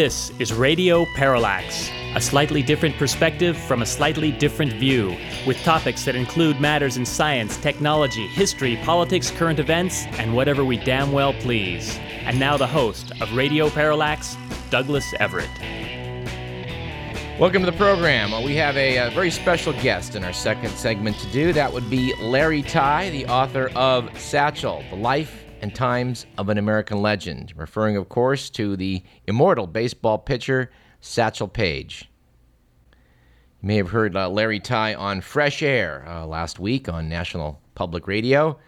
This is Radio Parallax, a slightly different perspective from a slightly different view, with topics that include matters in science, technology, history, politics, current events, and whatever we damn well please. And now the host of Radio Parallax, Douglas Everett. Welcome to the program. Uh, we have a, a, very special guest in our second segment to do. That would be Larry Tye, the author of Satchel, The Life and Times of an American Legend, referring, of course, to the immortal baseball pitcher Satchel Paige. You may have heard uh, Larry Tye on Fresh Air uh, last week on National Public Radio.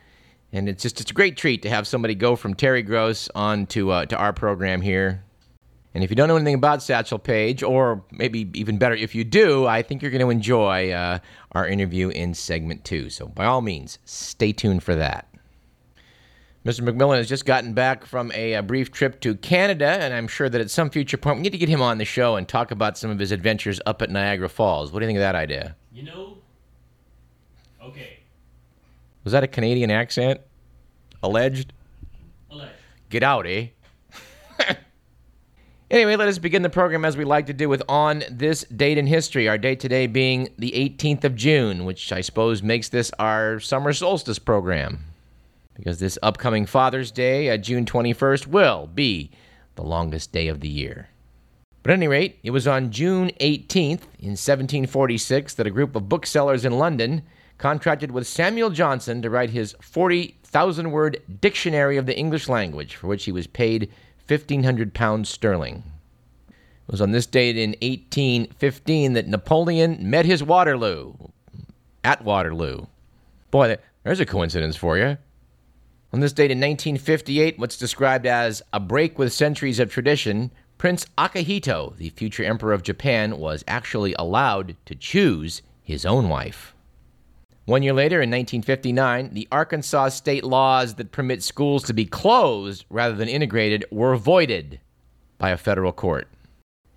And it's just it's a great treat to have somebody go from Terry Gross on to, uh, to our program here. And if you don't know anything about Satchel Paige, or maybe even better, if you do, I think you're going to enjoy uh, our interview in segment two. So by all means, stay tuned for that. Mr. McMillan has just gotten back from a, a, brief trip to Canada, and I'm sure that at some future point we need to get him on the show and talk about some of his adventures up at Niagara Falls. What do you think of that idea? You know, okay. Was that a Canadian accent? Alleged? Alleged. Get out, eh? anyway, let us begin the program as we like to do with On This Date in History. Our date today being the 18th of June, which I suppose makes this our summer solstice program because this upcoming Father's Day, uh, June 21st, will be the longest day of the year. But at any rate, it was on June 18th in 1746 that a group of booksellers in London contracted with Samuel Johnson to write his 40,000 word Dictionary of the English Language, for which he was paid 1,500 pounds sterling. It was on this date in 1815 that Napoleon met his Waterloo. At Waterloo. Boy, there's a coincidence for you. On this date in 1958, what's described as a break with centuries of tradition, Prince Akihito, the future emperor of Japan, was actually allowed to choose his own wife. One year later, in 1959, the Arkansas state laws that permit schools to be closed rather than integrated were voided by a federal court.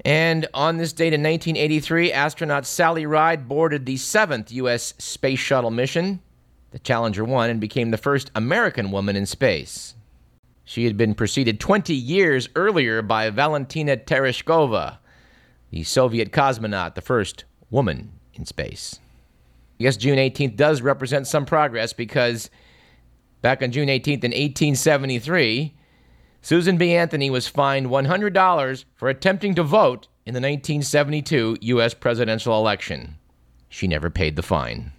And on this date in 1983, astronaut Sally Ride boarded the seventh U.S. Space Shuttle mission the Challenger 1 and became the first American woman in space. She had been preceded 20 years earlier by Valentina Tereshkova, the Soviet cosmonaut, the first woman in space. Guess June 18th does represent some progress because back on June 18th in 1873, Susan B. Anthony was fined $100 for attempting to vote in the 1972 U.S. presidential election. She never paid the fine.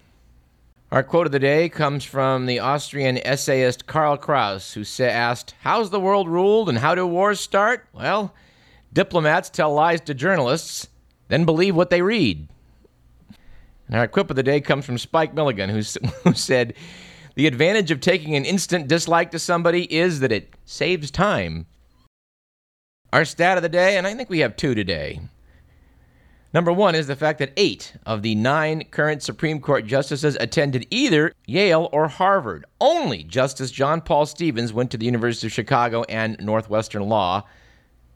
Our quote of the day comes from the Austrian essayist Karl Kraus, who asked, How's the world ruled and how do wars start? Well, diplomats tell lies to journalists, then believe what they read. And our quip of the day comes from Spike Milligan, who, who said, The advantage of taking an instant dislike to somebody is that it saves time. Our stat of the day, and I think we have two today. Number one is the fact that eight of the nine current Supreme Court justices attended either Yale or Harvard. Only Justice John Paul Stevens went to the University of Chicago and Northwestern Law,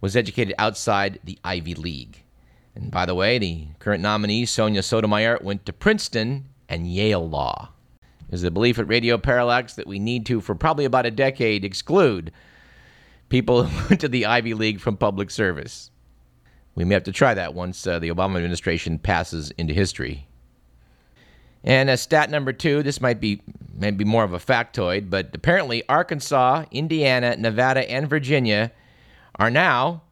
was educated outside the Ivy League. And by the way, the current nominee, Sonia Sotomayor, went to Princeton and Yale Law. There's a belief at Radio Parallax that we need to, for probably about a decade, exclude people who went to the Ivy League from public service. We may have to try that once uh, the Obama administration passes into history. And as stat number two, this might be maybe more of a factoid, but apparently Arkansas, Indiana, Nevada, and Virginia are now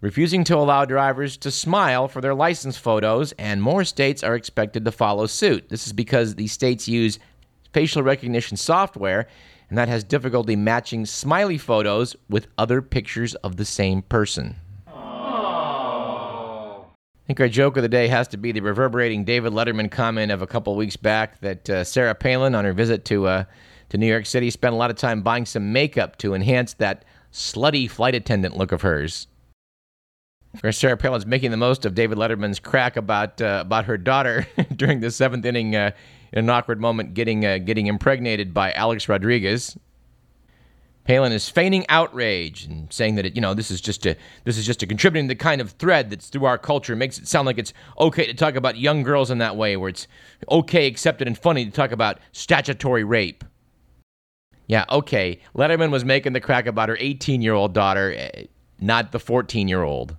refusing to allow drivers to smile for their license photos, and more states are expected to follow suit. This is because these states use facial recognition software, and that has difficulty matching smiley photos with other pictures of the same person. I think our joke of the day has to be the reverberating David Letterman comment of a couple weeks back that uh, Sarah Palin, on her visit to uh, to New York City, spent a lot of time buying some makeup to enhance that slutty flight attendant look of hers. Course, Sarah Palin's making the most of David Letterman's crack about uh, about her daughter during the seventh inning uh, in an awkward moment, getting uh, getting impregnated by Alex Rodriguez. Palin is feigning outrage and saying that it, you know this is just a this is just a contributing the kind of thread that's through our culture makes it sound like it's okay to talk about young girls in that way, where it's okay, accepted, and funny to talk about statutory rape. Yeah, okay. Letterman was making the crack about her 18 year old daughter, eh, not the 14 year old.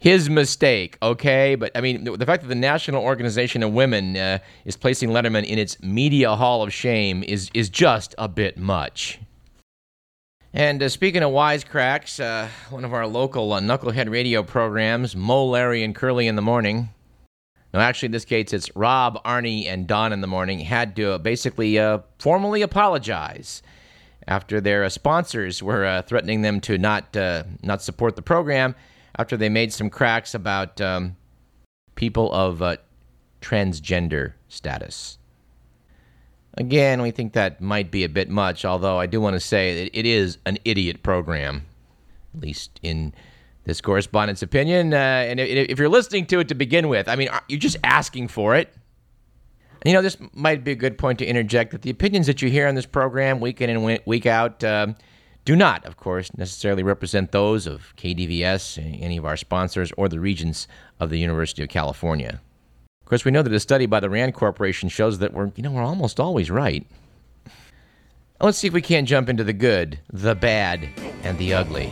his mistake, okay? But I mean, the fact that the National Organization of Women uh, is placing Letterman in its media hall of shame is is just a bit much. And uh, speaking of wisecracks, uh, one of our local uh, Knucklehead radio programs, Mo, Larry, and Curly in the morning. No, actually, in this case, it's Rob, Arnie, and Don in the morning had to uh, basically uh, formally apologize after their sponsors were threatening them to not not support the program after they made some cracks about um, people of uh, transgender status. Again, we think that might be a bit much, although I do want to say that it is an idiot program, at least in this correspondent's opinion. Uh, and if you're listening to it to begin with, I mean, you're just asking for it. You know, this might be a good point to interject that the opinions that you hear on this program week in and week out uh, do not, of course, necessarily represent those of KDVS, any of our sponsors, or the regents of the University of California. Of course, we know that a study by the Rand Corporation shows that we're, you know, we're almost always right. Let's see if we can't jump into the good, the bad, and the ugly.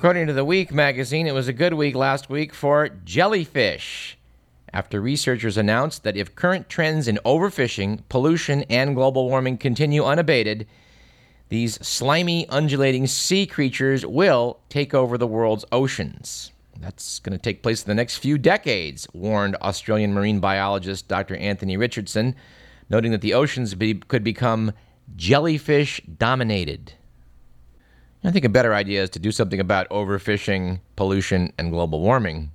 According to the Week magazine, it was a good week last week for jellyfish. After researchers announced that if current trends in overfishing, pollution, and global warming continue unabated, these slimy, undulating sea creatures will take over the world's oceans. That's going to take place in the next few decades, warned Australian marine biologist Dr. Anthony Richardson, noting that the oceans be- could become jellyfish dominated. I think a better idea is to do something about overfishing, pollution, and global warming.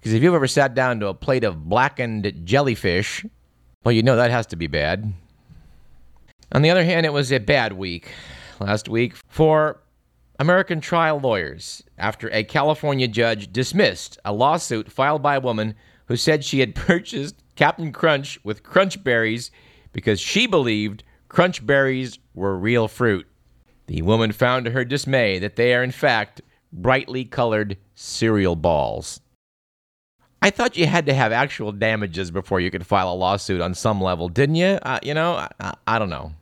Because if you've ever sat down to a plate of blackened jellyfish, well, you know that has to be bad. On the other hand, it was a bad week last week for American trial lawyers after a California judge dismissed a lawsuit filed by a woman who said she had purchased Captain Crunch with crunch berries because she believed crunch berries were real fruit. The woman found to her dismay that they are, in fact, brightly colored cereal balls. I thought you had to have actual damages before you could file a lawsuit on some level, didn't you? Uh, you know, I, I don't know.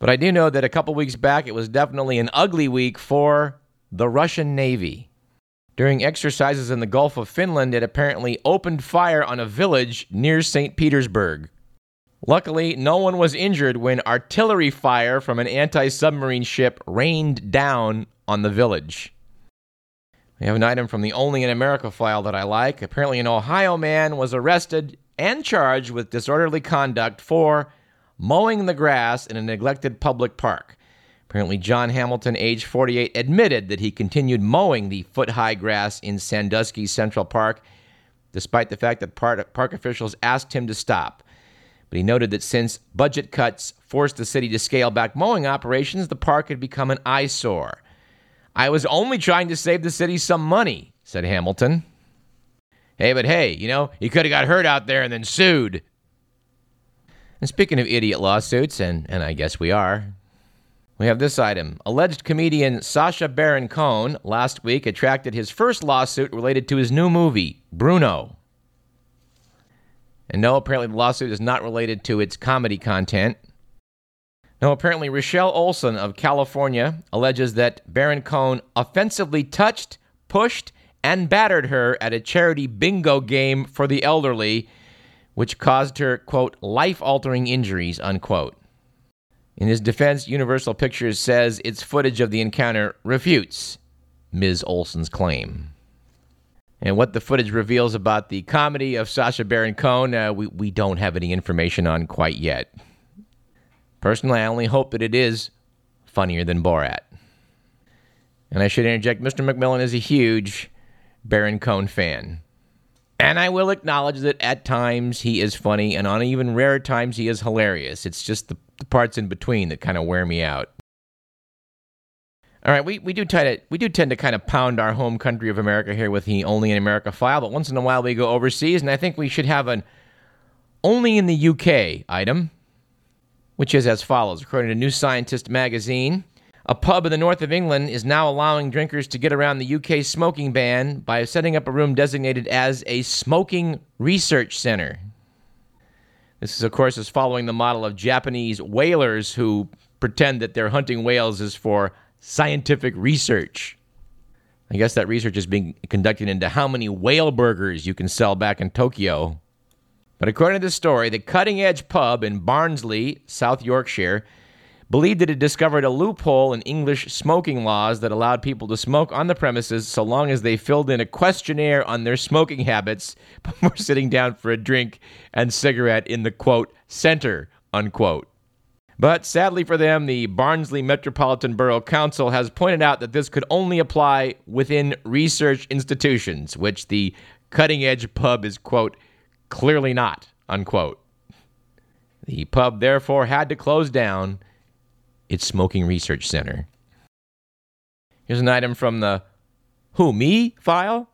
But I do know that a couple weeks back it was definitely an ugly week for the Russian Navy. During exercises in the Gulf of Finland, it apparently opened fire on a village near St. Petersburg. Luckily, no one was injured when artillery fire from an anti submarine ship rained down on the village. We have an item from the Only in America file that I like. Apparently, an Ohio man was arrested and charged with disorderly conduct for mowing the grass in a neglected public park. Apparently, John Hamilton, age 48, admitted that he continued mowing the foot high grass in Sandusky Central Park, despite the fact that park officials asked him to stop. But he noted that since budget cuts forced the city to scale back mowing operations, the park had become an eyesore. I was only trying to save the city some money, said Hamilton. Hey, but hey, you know, he could have got hurt out there and then sued. And speaking of idiot lawsuits, and, and I guess we are, we have this item. Alleged comedian Sacha Baron Cohen last week attracted his first lawsuit related to his new movie, Bruno. And no, apparently the lawsuit is not related to its comedy content. No, apparently Rochelle Olson of California alleges that Baron Cohen offensively touched, pushed, and battered her at a charity bingo game for the elderly, which caused her, quote, life altering injuries, unquote. In his defense, Universal Pictures says its footage of the encounter refutes Ms. Olson's claim. And what the footage reveals about the comedy of Sacha Baron Cohen, uh, we, we don't have any information on quite yet. Personally, I only hope that it is funnier than Borat. And I should interject Mr. McMillan is a huge Baron Cohen fan. And I will acknowledge that at times he is funny, and on even rarer times he is hilarious. It's just the, the parts in between that kind of wear me out. All right, we, we do try to we do tend to kind of pound our home country of America here with the only in America file, but once in a while we go overseas, and I think we should have an only in the UK item. which is as follows according to New Scientist magazine. A pub in the north of England is now allowing drinkers to get around the UK smoking ban by setting up a room designated as a smoking research center. This is, of course, is following the model of Japanese whalers who pretend that their hunting whales is for scientific research. I guess that research is being conducted into how many whale burgers you can sell back in Tokyo. But according to the story, the cutting edge pub in Barnsley, South Yorkshire, believed that it discovered a loophole in English smoking laws that allowed people to smoke on the premises so long as they filled in a questionnaire on their smoking habits before sitting down for a drink and cigarette in the quote center unquote. But sadly for them, the Barnsley Metropolitan Borough Council has pointed out that this could only apply within research institutions, which the cutting edge pub is, quote, clearly not, unquote. The pub therefore had to close down its smoking research center. Here's an item from the Who Me file.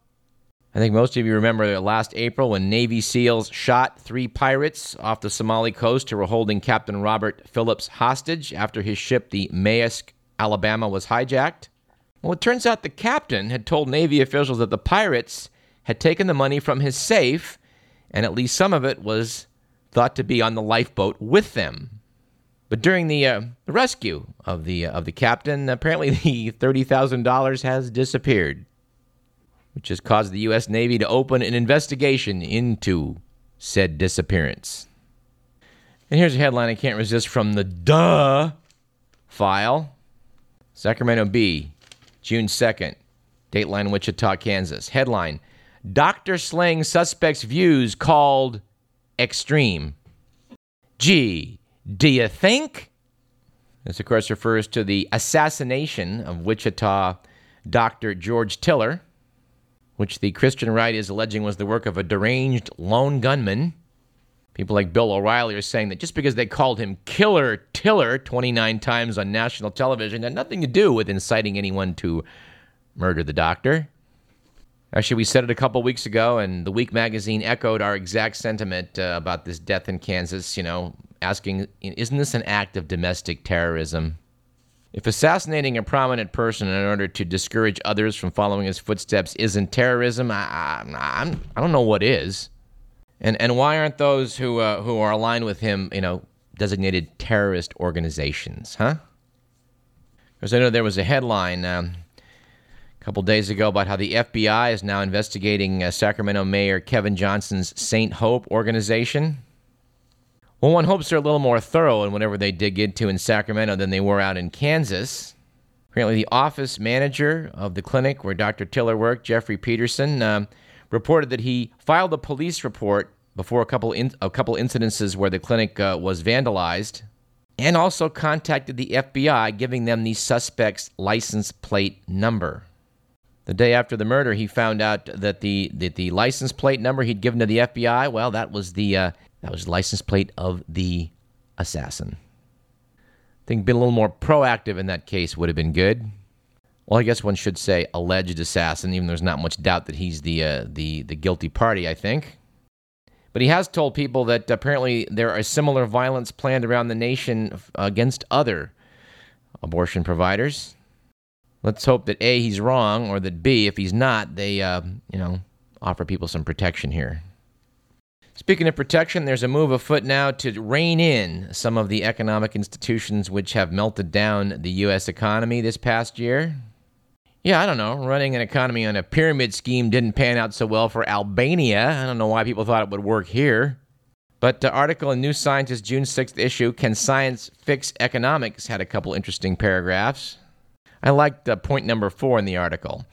I think most of you remember that last April when Navy SEALs shot three pirates off the Somali coast who were holding Captain Robert Phillips hostage after his ship, the Maersk Alabama, was hijacked. Well, it turns out the captain had told Navy officials that the pirates had taken the money from his safe, and at least some of it was thought to be on the lifeboat with them. But during the, uh, rescue of the uh, of the captain, apparently the thirty thousand dollars has disappeared which has caused the U.S. Navy to open an investigation into said disappearance. And here's a headline I can't resist from the duh file Sacramento Bee, June 2nd, Dateline Wichita, Kansas. Headline Doctor slaying suspect's views called extreme. Gee, do you think? This, of course, refers to the assassination of Wichita Dr. George Tiller which the Christian right is alleging was the work of a deranged lone gunman. People like Bill O'Reilly are saying that just because they called him Killer Tiller 29 times on national television had nothing to do with inciting anyone to murder the doctor. Actually, we said it a couple weeks ago, and the Week magazine echoed our exact sentiment uh, about this death in Kansas, you know, asking, isn't this an act of domestic terrorism? If assassinating a prominent person in order to discourage others from following his footsteps isn't terrorism, I, I, I'm, I don't know what is. And, and why aren't those who, uh, who are aligned with him, you know, designated terrorist organizations, huh? Because I know there was a headline um, a couple days ago about how the FBI is now investigating uh, Sacramento Mayor Kevin Johnson's St. Hope organization. Well, one hopes they're a little more thorough in whatever they dig into in Sacramento than they were out in Kansas. Apparently, the office manager of the clinic where Dr. Tiller worked, Jeffrey Peterson, uh, reported that he filed a police report before a couple in, a couple incidences where the clinic uh, was vandalized, and also contacted the FBI, giving them the suspect's license plate number. The day after the murder, he found out that the that the license plate number he'd given to the FBI, well, that was the uh, that was license plate of the assassin. I think being a little more proactive in that case would have been good. Well, I guess one should say alleged assassin, even though there's not much doubt that he's the uh, the the guilty party. I think. But he has told people that apparently there are similar violence planned around the nation against other abortion providers. Let's hope that A, he's wrong, or that B, if he's not, they, uh, you know, offer people some protection here. Speaking of protection, there's a move afoot now to rein in some of the economic institutions which have melted down the U.S. economy this past year. Yeah, I don't know. Running an economy on a pyramid scheme didn't pan out so well for Albania. I don't know why people thought it would work here. But the article in New Scientist June 6th issue, Can Science Fix Economics, had a couple interesting paragraphs. I liked uh, point number four in the article.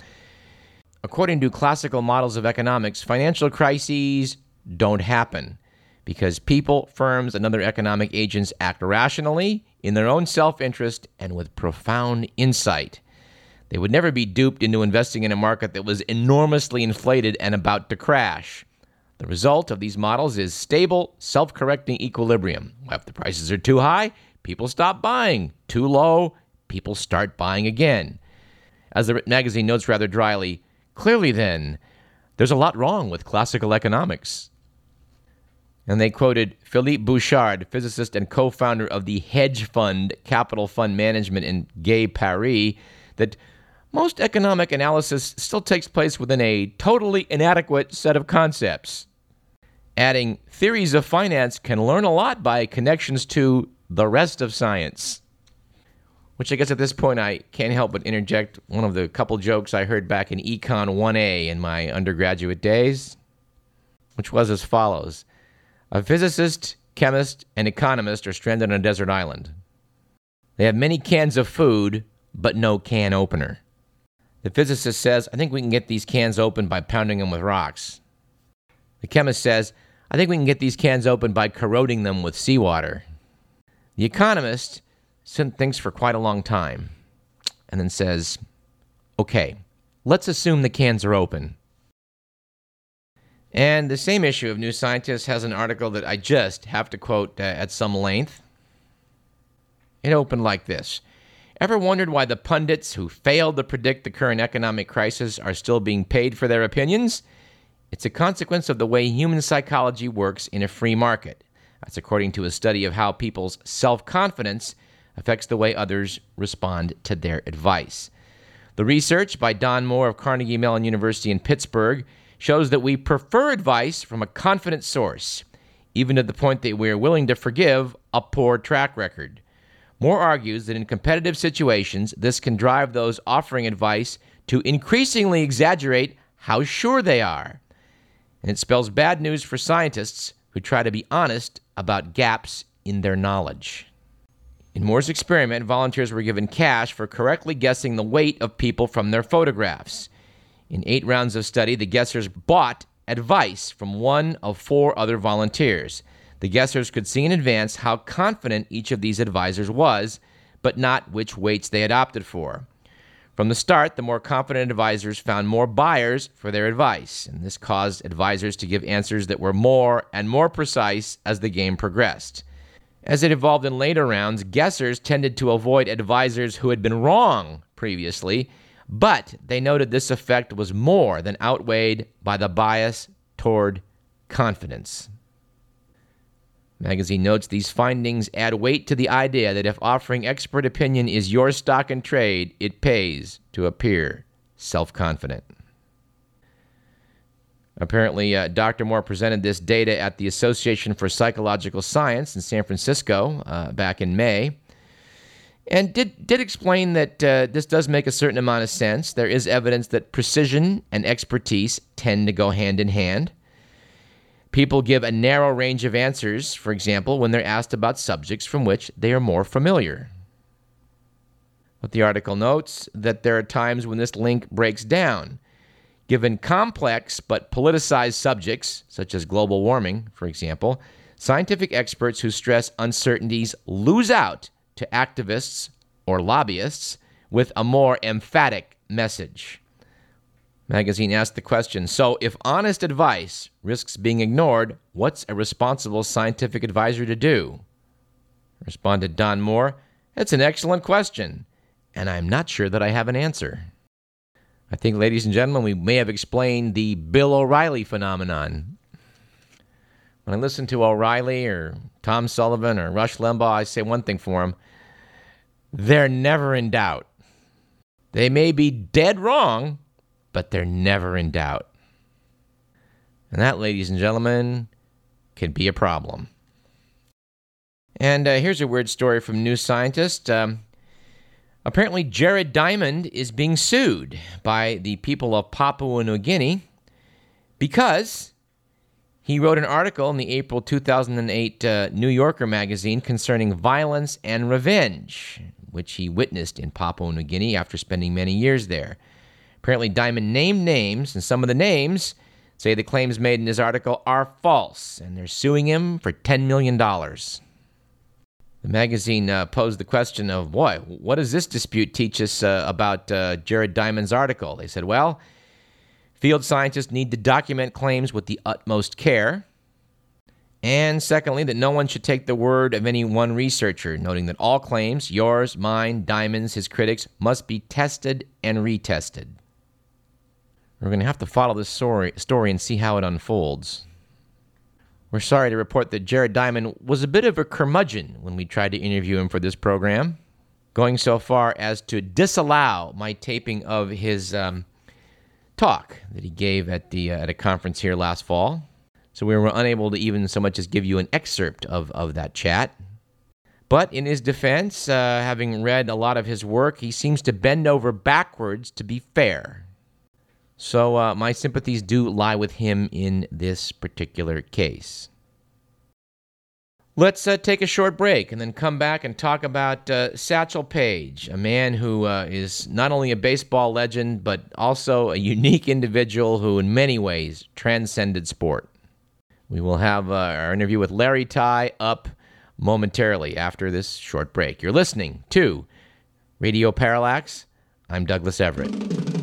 According to classical models of economics, financial crises don't happen because people, firms, and other economic agents act rationally in their own self interest and with profound insight. They would never be duped into investing in a market that was enormously inflated and about to crash. The result of these models is stable, self correcting equilibrium. If the prices are too high, people stop buying. Too low, people start buying again. As the magazine notes rather dryly, clearly then, there's a lot wrong with classical economics. And they quoted Philippe Bouchaud, physicist and co founder of the hedge fund Capital Fund Management in Gay Paris, that most economic analysis still takes place within a totally inadequate set of concepts. Adding, theories of finance can learn a lot by connections to the rest of science. Which I guess at this point I can't help but interject one of the couple jokes I heard back in Econ 1A in my undergraduate days, which was as follows A physicist, chemist, and economist are stranded on a desert island. They have many cans of food, but no can opener. The physicist says, I think we can get these cans open by pounding them with rocks. The chemist says, I think we can get these cans open by corroding them with seawater. The economist thinks for quite a long time and then says, Okay, let's assume the cans are open. And the same issue of New Scientist has an article that I just have to quote uh, at some length. It opened like this Ever wondered why the pundits who failed to predict the current economic crisis are still being paid for their opinions? It's a consequence of the way human psychology works in a free market. That's according to a study of how people's self confidence affects the way others respond to their advice. The research by Don Moore of Carnegie Mellon University in Pittsburgh shows that we prefer advice from a confident source, even to the point that we are willing to forgive a poor track record. Moore argues that in competitive situations, this can drive those offering advice to increasingly exaggerate how sure they are. And it spells bad news for scientists who try to be honest about gaps in their knowledge. In Moore's experiment, volunteers were given cash for correctly guessing the weight of people from their photographs. In eight rounds of study, the guessers bought advice from one of four other volunteers. The guessers could see in advance how confident each of these advisors was, but not which weights they had opted for. From the start, the more confident advisors found more buyers for their advice, and this caused advisors to give answers that were more and more precise as the game progressed. As it evolved in later rounds, guessers tended to avoid advisors who had been wrong previously, but they noted this effect was more than outweighed by the bias toward confidence. Magazine notes these findings add weight to the idea that if offering expert opinion is your stock and trade, it pays to appear self confident. Apparently, uh, Dr. Moore presented this data at the Association for Psychological Science in San Francisco uh, back in May, and did, did explain that uh, this does make a certain amount of sense. There is evidence that precision and expertise tend to go hand in hand. People give a narrow range of answers, for example, when they're asked about subjects from which they are more familiar. But the article notes that there are times when this link breaks down Given complex but politicized subjects, such as global warming, for example, scientific experts who stress uncertainties lose out to activists or lobbyists with a more emphatic message. Magazine asked the question So, if honest advice risks being ignored, what's a responsible scientific advisor to do? Responded Don Moore It's an excellent question, and I'm not sure that I have an answer. I think, ladies and gentlemen, we may have explained the Bill O'Reilly phenomenon. When I listen to O'Reilly or Tom Sullivan or Rush Limbaugh, I say one thing for them they're never in doubt. They may be dead wrong, but they're never in doubt. And that, ladies and gentlemen, can be a problem. And uh, here's a weird story from New Scientist. Um, Apparently, Jared Diamond is being sued by the people of Papua New Guinea because he wrote an article in the April 2008 uh, New Yorker magazine concerning violence and revenge, which he witnessed in Papua New Guinea after spending many years there. Apparently, Diamond named names, and some of the names say the claims made in his article are false, and they're suing him for $10 million. The magazine uh, posed the question of, boy, what does this dispute teach us uh, about uh, Jared Diamond's article? They said, well, field scientists need to document claims with the utmost care. And secondly, that no one should take the word of any one researcher, noting that all claims, yours, mine, Diamond's, his critics, must be tested and retested. We're going to have to follow this story, story and see how it unfolds. We're sorry to report that Jared Diamond was a bit of a curmudgeon when we tried to interview him for this program, going so far as to disallow my taping of his um, talk that he gave at the uh, at a conference here last fall. So we were unable to even so much as give you an excerpt of, of that chat. But in his defense, uh, having read a lot of his work, he seems to bend over backwards to be fair. So uh, my sympathies do lie with him in this particular case. Let's uh, take a short break and then come back and talk about uh, Satchel Paige, a man who uh, is not only a baseball legend, but also a unique individual who, in many ways, transcended sport. We will have uh, our interview with Larry Tye up momentarily after this short break. You're listening to Radio Parallax. I'm Douglas Everett.